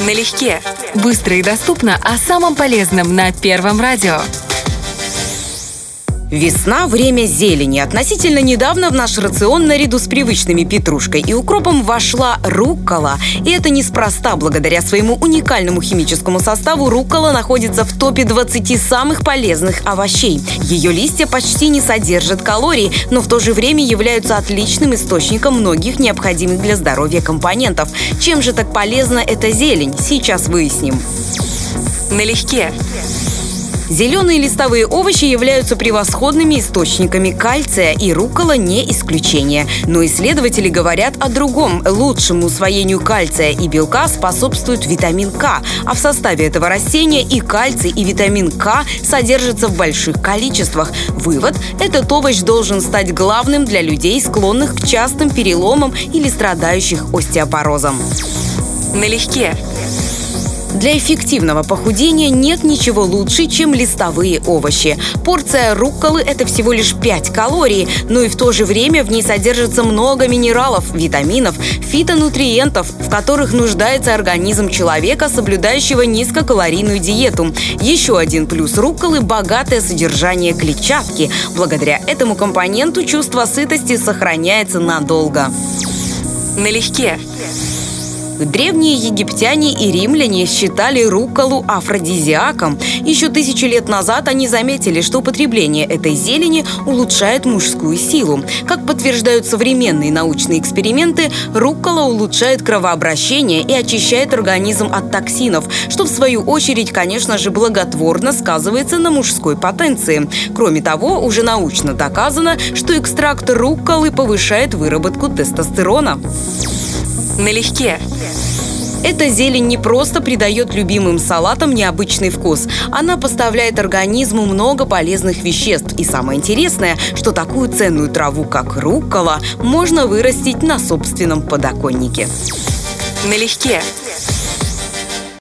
Налегке. Быстро и доступно о самом полезном на Первом радио. Весна – время зелени. Относительно недавно в наш рацион наряду с привычными петрушкой и укропом вошла руккола. И это неспроста. Благодаря своему уникальному химическому составу руккола находится в топе 20 самых полезных овощей. Ее листья почти не содержат калорий, но в то же время являются отличным источником многих необходимых для здоровья компонентов. Чем же так полезна эта зелень? Сейчас выясним. Налегке. Зеленые листовые овощи являются превосходными источниками кальция, и рукола не исключение. Но исследователи говорят о другом. Лучшему усвоению кальция и белка способствует витамин К, а в составе этого растения и кальций, и витамин К содержатся в больших количествах. Вывод – этот овощ должен стать главным для людей, склонных к частым переломам или страдающих остеопорозом. Налегке. Для эффективного похудения нет ничего лучше, чем листовые овощи. Порция рукколы – это всего лишь 5 калорий, но и в то же время в ней содержится много минералов, витаминов, фитонутриентов, в которых нуждается организм человека, соблюдающего низкокалорийную диету. Еще один плюс рукколы – богатое содержание клетчатки. Благодаря этому компоненту чувство сытости сохраняется надолго. Налегке. Древние египтяне и римляне считали рукколу афродизиаком. Еще тысячи лет назад они заметили, что употребление этой зелени улучшает мужскую силу. Как подтверждают современные научные эксперименты, руккола улучшает кровообращение и очищает организм от токсинов, что в свою очередь, конечно же, благотворно сказывается на мужской потенции. Кроме того, уже научно доказано, что экстракт рукколы повышает выработку тестостерона. Налегке. Эта зелень не просто придает любимым салатам необычный вкус. Она поставляет организму много полезных веществ. И самое интересное, что такую ценную траву, как руккола, можно вырастить на собственном подоконнике. Налегке.